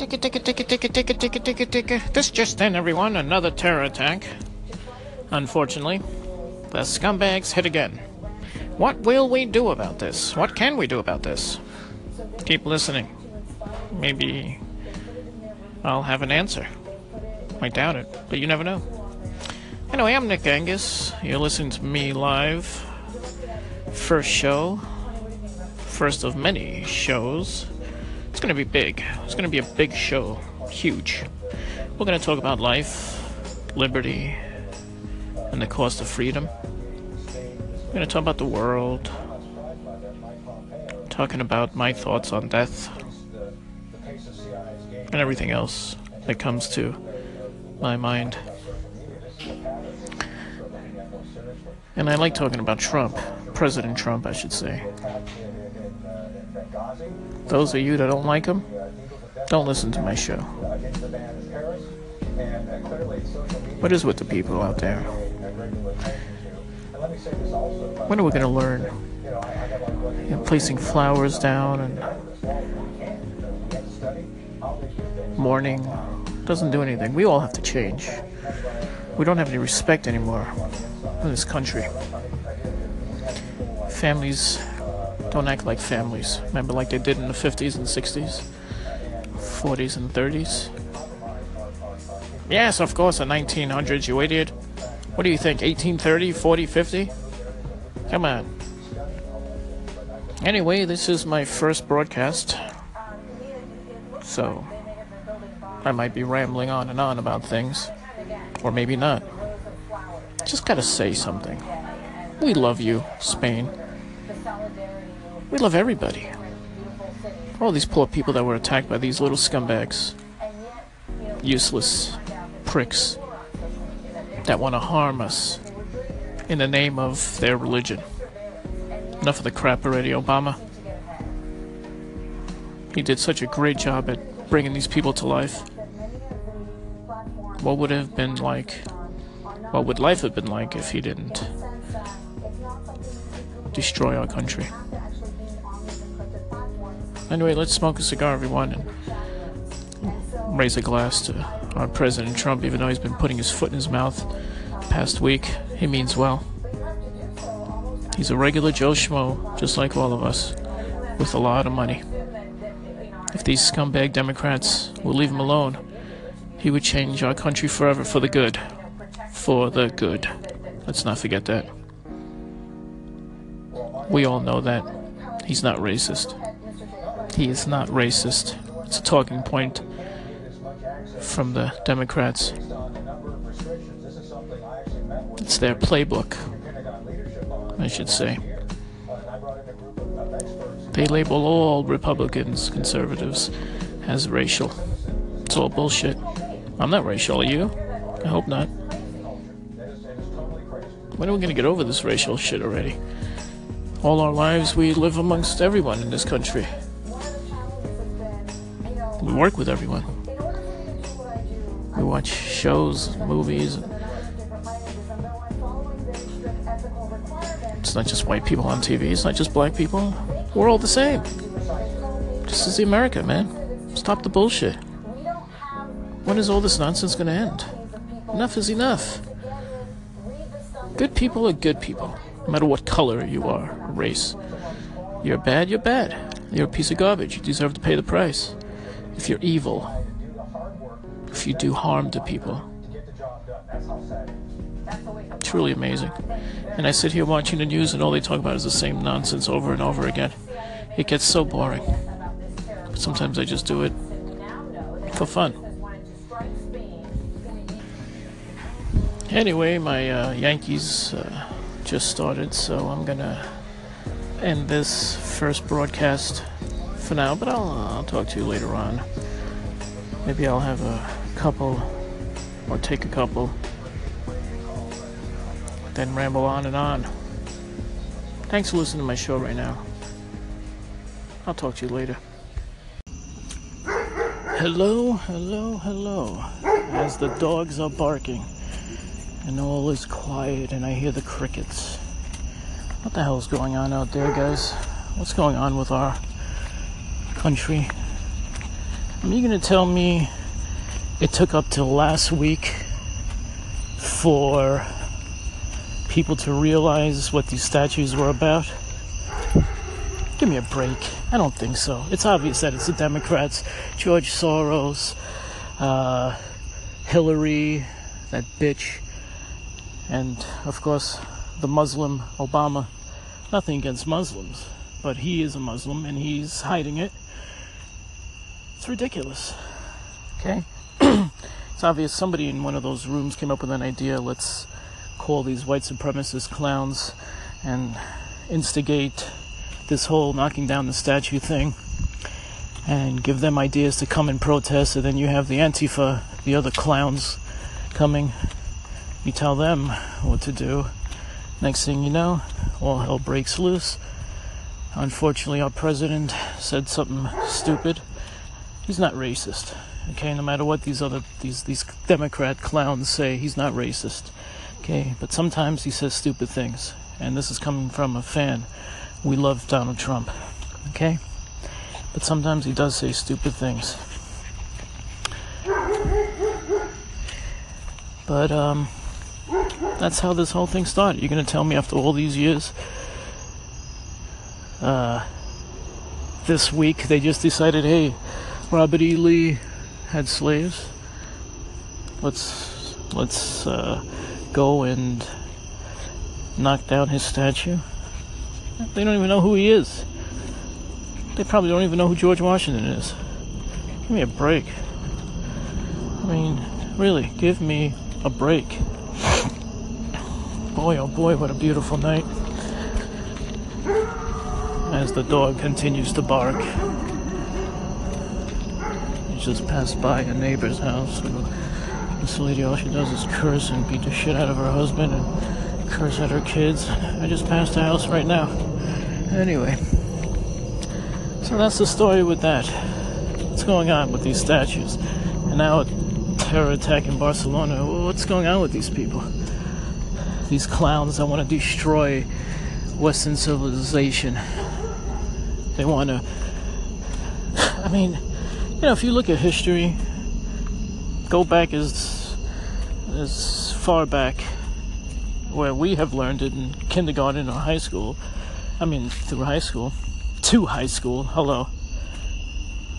Ticka ticka ticka ticka ticka ticka ticka ticka. This just in, everyone. Another terror attack. Unfortunately, the scumbags hit again. What will we do about this? What can we do about this? Keep listening. Maybe I'll have an answer. I doubt it, but you never know. Anyway, I'm Nick Angus. You're listening to me live. First show. First of many shows. It's to be big. It's to be a big show. Huge. We're to talk about life, liberty, and the cost of freedom. We're to talk about the world. Talking about my thoughts on death. And everything else that comes to my mind. And I like talking about Trump. President Trump, I should say. Those of you that don't like him, don't listen to my show. What is with the people out there? When are we going to learn? You know, placing flowers down and mourning doesn't do anything. We all have to change. We don't have any respect anymore in this country. Families don't act like families. Remember, like they did in the 50s and 60s, 40s and 30s? Yes, of course, the 1900s, you idiot. What do you think, 1830, 40, 50? Come on. Anyway, this is my first broadcast. So, I might be rambling on and on about things. Or maybe not. Just gotta say something. We love you, Spain. We love everybody. All these poor people that were attacked by these little scumbags. Useless pricks that want to harm us in the name of their religion. Enough of the crap already, Obama. He did such a great job at bringing these people to life. What would have been like? What would life have been like if he didn't destroy our country? Anyway, let's smoke a cigar, everyone, and raise a glass to our President Trump, even though he's been putting his foot in his mouth the past week. He means well. He's a regular Joe Schmo, just like all of us, with a lot of money. If these scumbag Democrats will leave him alone, he would change our country forever for the good. For the good. Let's not forget that. We all know that. He's not racist. He is not racist. It's a talking point from the Democrats. It's their playbook, I should say. They label all Republicans, conservatives, as racial. It's all bullshit. I'm not racial, are you? I hope not. When are we gonna get over this racial shit already? All our lives we live amongst everyone in this country. We work with everyone. We watch shows, movies. It's not just white people on TV, it's not just black people. We're all the same. This is the America, man. Stop the bullshit. When is all this nonsense gonna end? Enough is enough. Good people are good people, no matter what color you are, race. You're bad, you're bad. You're a piece of garbage. You deserve to pay the price. If you're evil, if you do harm to people. Truly amazing. And I sit here watching the news and all they talk about is the same nonsense over and over again. It gets so boring. But sometimes I just do it for fun. Anyway, my uh, Yankees uh, just started, so I'm gonna end this first broadcast for now, but I'll, uh, I'll talk to you later on. Maybe I'll have a couple, or take a couple, then ramble on and on. Thanks for listening to my show right now. I'll talk to you later. Hello, hello, hello. As the dogs are barking and all is quiet and I hear the crickets. What the hell is going on out there, guys? What's going on with our country? Are you gonna tell me it took up till last week for people to realize what these statues were about? Give me a break. I don't think so. It's obvious that it's the Democrats, George Soros, uh, Hillary, that bitch, and of course the Muslim Obama. Nothing against Muslims, but he is a Muslim and he's hiding it. It's ridiculous. Okay? it's obvious somebody in one of those rooms came up with an idea let's call these white supremacist clowns and instigate this whole knocking down the statue thing and give them ideas to come and protest. And then you have the Antifa, the other clowns coming. You tell them what to do. Next thing you know, all hell breaks loose. Unfortunately, our president said something stupid. He's not racist. Okay, no matter what these other these these Democrat clowns say, he's not racist. Okay, but sometimes he says stupid things, and this is coming from a fan we love Donald Trump. Okay? But sometimes he does say stupid things. But um that's how this whole thing started. You're gonna tell me after all these years uh this week they just decided, hey, Robert E. Lee had slaves. Let's let's uh, go and knock down his statue. They don't even know who he is. They probably don't even know who George Washington is. Give me a break. I mean, really, give me a break. Boy, oh boy, what a beautiful night. As the dog continues to bark. He just passed by a neighbor's house. This lady, all she does is curse and beat the shit out of her husband and curse at her kids. I just passed the house right now. Anyway, so that's the story with that. What's going on with these statues? And now a terror attack in Barcelona. What's going on with these people? These clowns that want to destroy Western civilization. They want to. I mean, you know, if you look at history, go back as as far back where we have learned it in kindergarten or high school I mean, through high school. To high school. Hello.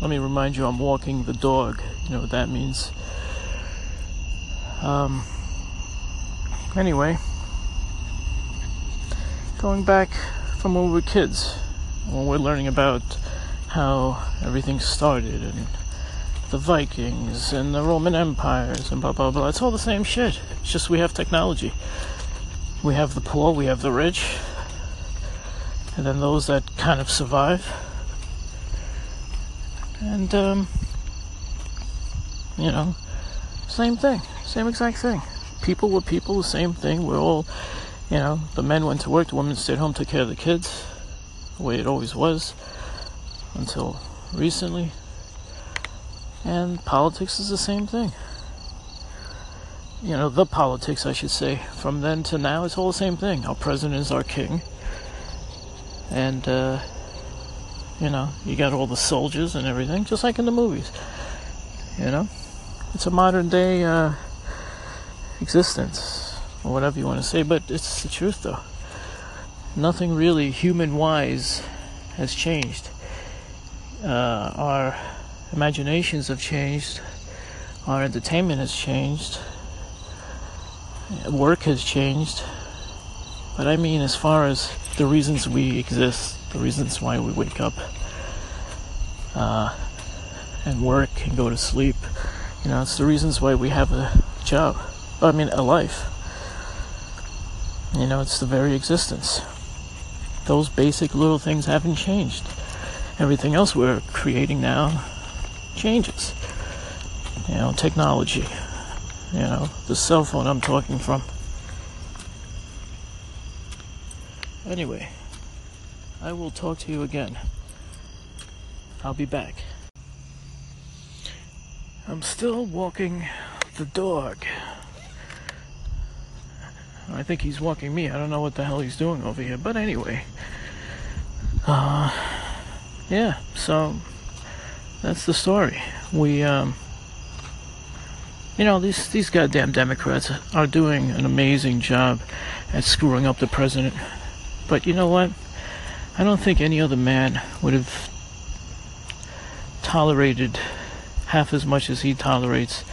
Let me remind you, I'm walking the dog. You know what that means. Um. Anyway, going back from when we were kids, we're learning about how everything started and the Vikings and the Roman empires and blah blah blah. It's all the same shit. It's just we have technology. We have the poor, we have the rich, and then those that kind of survive. And, um, you know, same thing, same exact thing. People were people, the same thing. We're all, you know, the men went to work, the women stayed home, took care of the kids, the way it always was until recently. And politics is the same thing. You know, the politics, I should say, from then to now, it's all the same thing. Our president is our king and uh, you know you got all the soldiers and everything just like in the movies you know it's a modern day uh, existence or whatever you want to say but it's the truth though nothing really human wise has changed uh, our imaginations have changed our entertainment has changed work has changed but i mean as far as the reasons we exist, the reasons why we wake up uh, and work and go to sleep. You know, it's the reasons why we have a job. I mean, a life. You know, it's the very existence. Those basic little things haven't changed. Everything else we're creating now changes. You know, technology. You know, the cell phone I'm talking from. Anyway, I will talk to you again. I'll be back. I'm still walking the dog. I think he's walking me. I don't know what the hell he's doing over here. But anyway. Uh, yeah, so that's the story. We, um, you know, these these goddamn Democrats are doing an amazing job at screwing up the president. But you know what? I don't think any other man would have tolerated half as much as he tolerates.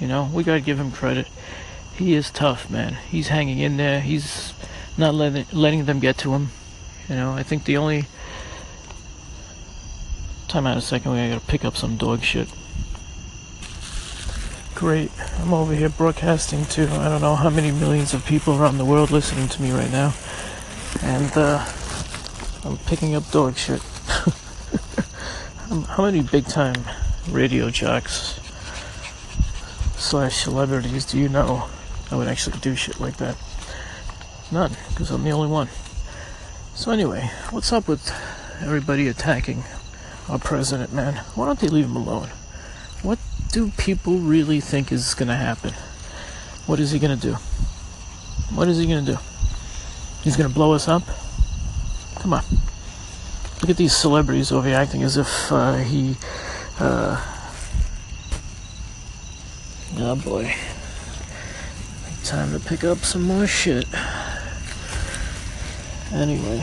You know, we gotta give him credit. He is tough, man. He's hanging in there. He's not letting letting them get to him. You know, I think the only time out a second, we gotta pick up some dog shit. Great. I'm over here broadcasting to I don't know how many millions of people around the world listening to me right now. And uh, I'm picking up dog shit. how many big time radio jocks slash celebrities do you know that would actually do shit like that? None, because I'm the only one. So anyway, what's up with everybody attacking our president, man? Why don't they leave him alone? What do people really think is going to happen? What is he going to do? What is he going to do? He's going to blow us up? Come on. Look at these celebrities overreacting as if uh, he. Uh, oh boy. Time to pick up some more shit. Anyway,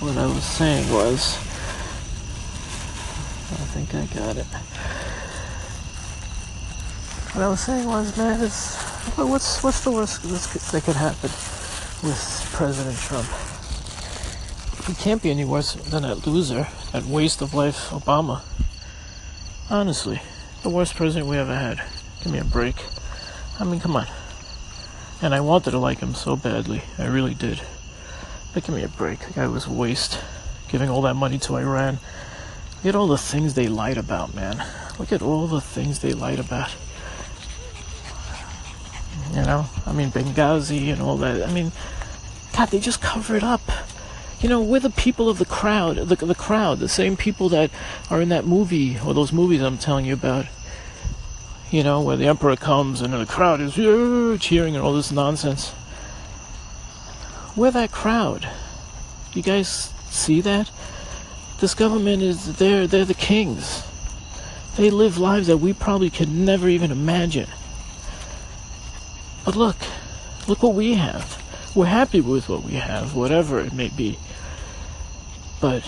what I was saying was. I think I got it. What I was saying was, man, is what's what's the worst that could happen with President Trump? He can't be any worse than that loser, that waste of life, Obama. Honestly, the worst president we ever had. Give me a break. I mean, come on. And I wanted to like him so badly. I really did. But give me a break. The guy was a waste. Giving all that money to Iran. Look at all the things they lied about, man. Look at all the things they lied about. You know, I mean Benghazi and all that. I mean, God, they just cover it up. You know, we're the people of the crowd, the, the crowd, the same people that are in that movie or those movies I'm telling you about. You know, where the emperor comes and the crowd is cheering and all this nonsense. We're that crowd. You guys see that? This government is they're they're the kings. They live lives that we probably could never even imagine. But look, look what we have. We're happy with what we have, whatever it may be. But,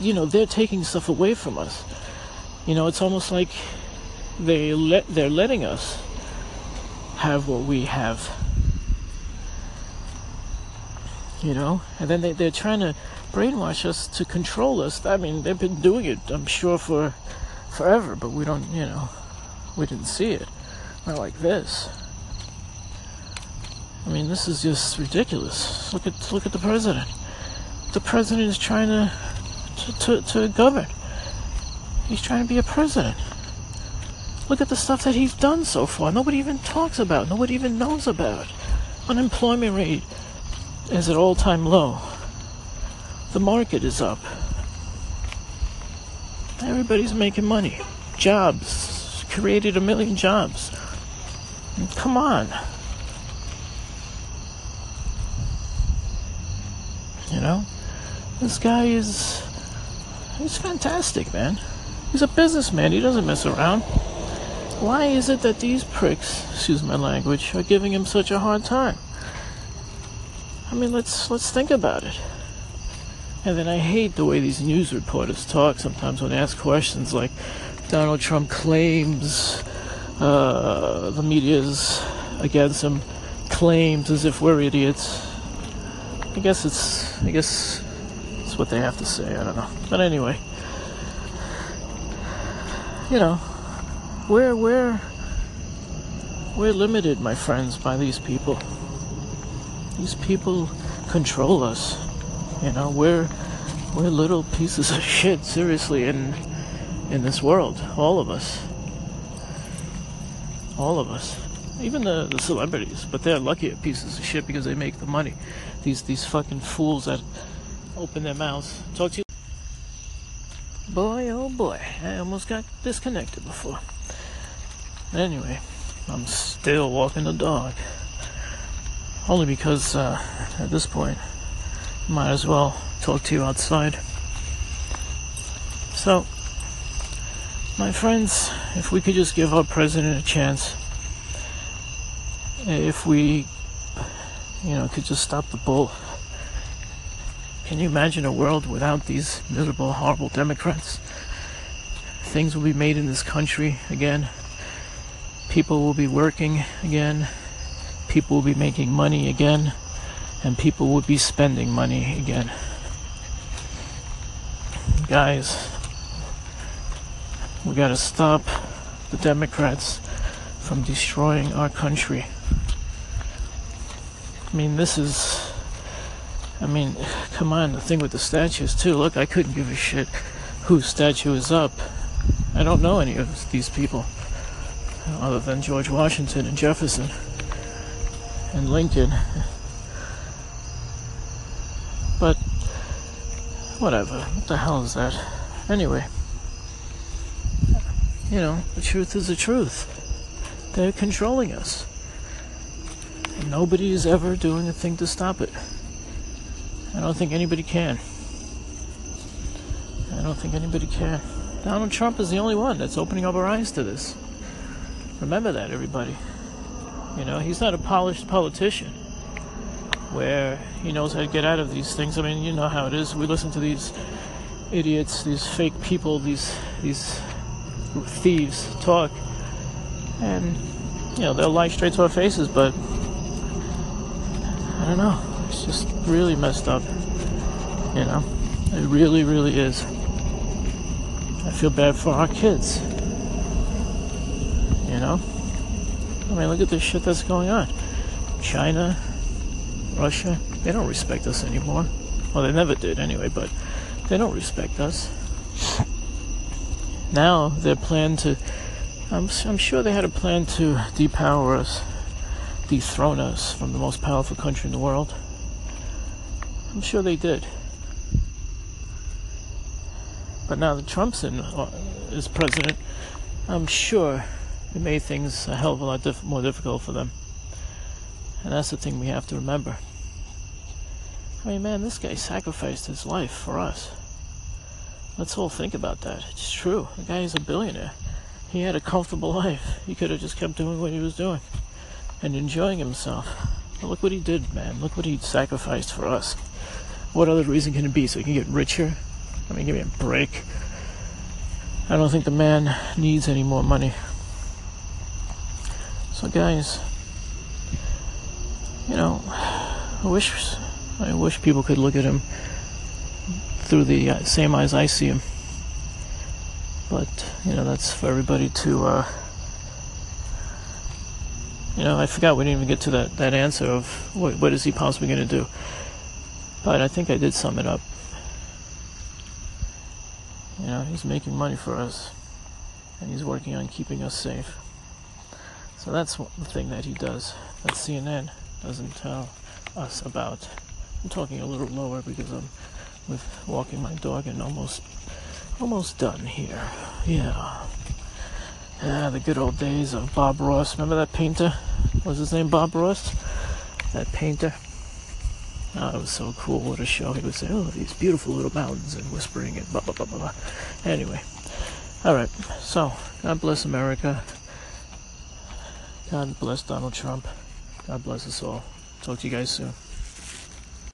you know, they're taking stuff away from us. You know, it's almost like they let they're letting us have what we have. You know, and then they, they're trying to brainwash us to control us. I mean, they've been doing it, I'm sure, for forever, but we don't, you know, we didn't see it. Not like this. I mean, this is just ridiculous. Look at look at the president. The president is trying to to, to, to govern. He's trying to be a president. Look at the stuff that he's done so far. Nobody even talks about. Nobody even knows about. Unemployment rate is at all-time low. The market is up. Everybody's making money. Jobs. Created a million jobs. Come on. You know? This guy is. He's fantastic, man. He's a businessman, he doesn't mess around. Why is it that these pricks, excuse my language, are giving him such a hard time? I mean, let's let's think about it. And then I hate the way these news reporters talk sometimes when asked questions like Donald Trump claims uh, the media's against him, claims as if we're idiots. I guess it's I guess it's what they have to say. I don't know. But anyway, you know, we're we're we're limited, my friends, by these people. These people control us. You know, we're we're little pieces of shit, seriously, in in this world. All of us. All of us even the, the celebrities, but they're lucky pieces of shit because they make the money. These these fucking fools that open their mouths. Talk to you. Boy, oh boy, I almost got disconnected before. Anyway, I'm still walking the dog. Only because uh, at this point, might as well talk to you outside. So, my friends, if we could just give our president a chance, if we, you know, could just stop the bull. Can you imagine a world without these miserable, horrible Democrats? Things will be made in this country again. People will be working again. People will be making money again. And people will be spending money again. Guys, we gotta stop the Democrats from destroying our country. I mean, this is. I mean, come on, the thing with the statues, too. Look, I couldn't give a shit whose statue is up. I don't know any of these people other than George Washington and Jefferson and Lincoln. But, whatever. What the hell is that? Anyway, you know, the truth is the truth. They're controlling us. And nobody is ever doing a thing to stop it. I don't think anybody can. I don't think anybody can. Donald Trump is the only one that's opening up our eyes to this. Remember that, everybody. You know, he's not a polished politician where he knows how to get out of these things. I mean, you know how it is. We listen to these idiots, these fake people, these these thieves talk, and you know they'll lie straight to our faces. But I don't know. It's just really messed up. You know, it really, really is. I feel bad for our kids. You know? I mean, look at the shit that's going on. China, Russia, they don't respect us anymore. Well, they never did anyway, but they don't respect us. Now, their plan to. I'm, I'm sure they had a plan to depower us, dethrone us from the most powerful country in the world. I'm sure they did. But now that Trump's in uh, is president, I'm sure it made things a hell of a lot diff- more difficult for them. And that's the thing we have to remember. I mean, man, this guy sacrificed his life for us. Let's all think about that. It's true. The guy is a billionaire. He had a comfortable life. He could have just kept doing what he was doing and enjoying himself. But look what he did, man. Look what he sacrificed for us. What other reason can it be? So he can get richer? I mean, give me a break. I don't think the man needs any more money. So, guys, you know, I wish I wish people could look at him through the uh, same eyes I see him. But you know, that's for everybody to. Uh, you know, I forgot we didn't even get to that that answer of what, what is he possibly going to do. But I think I did sum it up. You know, he's making money for us, and he's working on keeping us safe. So that's the thing that he does that CNN doesn't tell us about. I'm talking a little lower because I'm with walking my dog and almost almost done here. Yeah. Yeah, the good old days of Bob Ross. Remember that painter? What was his name Bob Ross? That painter. Oh, it was so cool. What a show. He would say, oh, these beautiful little mountains and whispering and blah, blah, blah, blah, blah. Anyway. Alright. So, God bless America. God bless Donald Trump. God bless us all. Talk to you guys soon.